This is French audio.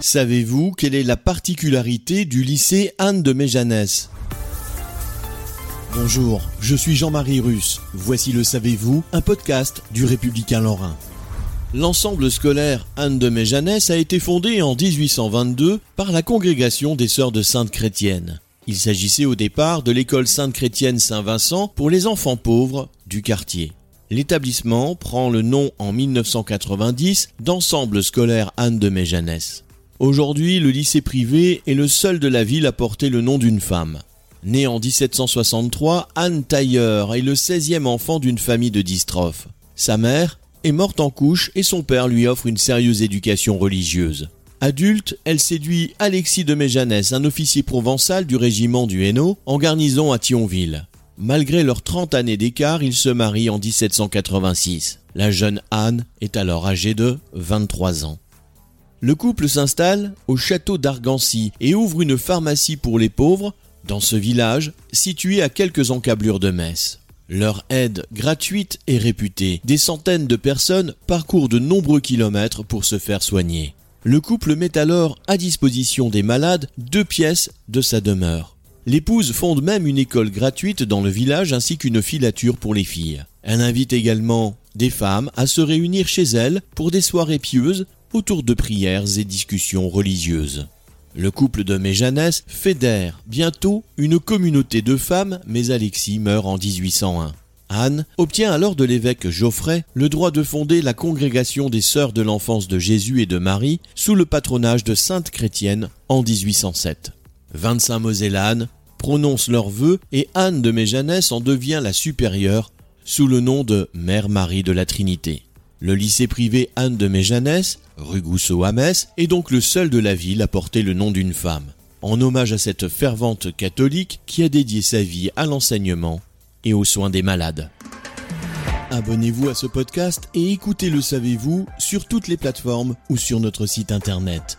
Savez-vous quelle est la particularité du lycée Anne de Méjanès? Bonjour, je suis Jean-Marie Russe. Voici le Savez-vous, un podcast du Républicain Lorrain. L'ensemble scolaire Anne de Méjanès a été fondé en 1822 par la congrégation des Sœurs de Sainte Chrétienne. Il s'agissait au départ de l'école Sainte Chrétienne Saint-Vincent pour les enfants pauvres du quartier. L'établissement prend le nom en 1990 d'Ensemble scolaire Anne de Méjanès. Aujourd'hui, le lycée privé est le seul de la ville à porter le nom d'une femme. Née en 1763, Anne Tailleur est le 16e enfant d'une famille de dystrophes. Sa mère est morte en couche et son père lui offre une sérieuse éducation religieuse. Adulte, elle séduit Alexis de Méjanès, un officier provençal du régiment du Hainaut, en garnison à Thionville. Malgré leurs 30 années d'écart, ils se marient en 1786. La jeune Anne est alors âgée de 23 ans. Le couple s'installe au château d'Argancy et ouvre une pharmacie pour les pauvres dans ce village situé à quelques encablures de Metz. Leur aide gratuite et réputée, des centaines de personnes parcourent de nombreux kilomètres pour se faire soigner. Le couple met alors à disposition des malades deux pièces de sa demeure. L'épouse fonde même une école gratuite dans le village ainsi qu'une filature pour les filles. Elle invite également des femmes à se réunir chez elle pour des soirées pieuses autour de prières et discussions religieuses. Le couple de Méjanès fédère bientôt une communauté de femmes, mais Alexis meurt en 1801. Anne obtient alors de l'évêque Geoffrey le droit de fonder la congrégation des Sœurs de l'enfance de Jésus et de Marie sous le patronage de Sainte Chrétienne en 1807. 25 Mosellanes prononcent leurs vœux et Anne de Méjanès en devient la supérieure sous le nom de Mère Marie de la Trinité. Le lycée privé Anne de Méjanès, rue Gousseau à Metz, est donc le seul de la ville à porter le nom d'une femme, en hommage à cette fervente catholique qui a dédié sa vie à l'enseignement et aux soins des malades. Abonnez-vous à ce podcast et écoutez Le Savez-vous sur toutes les plateformes ou sur notre site internet.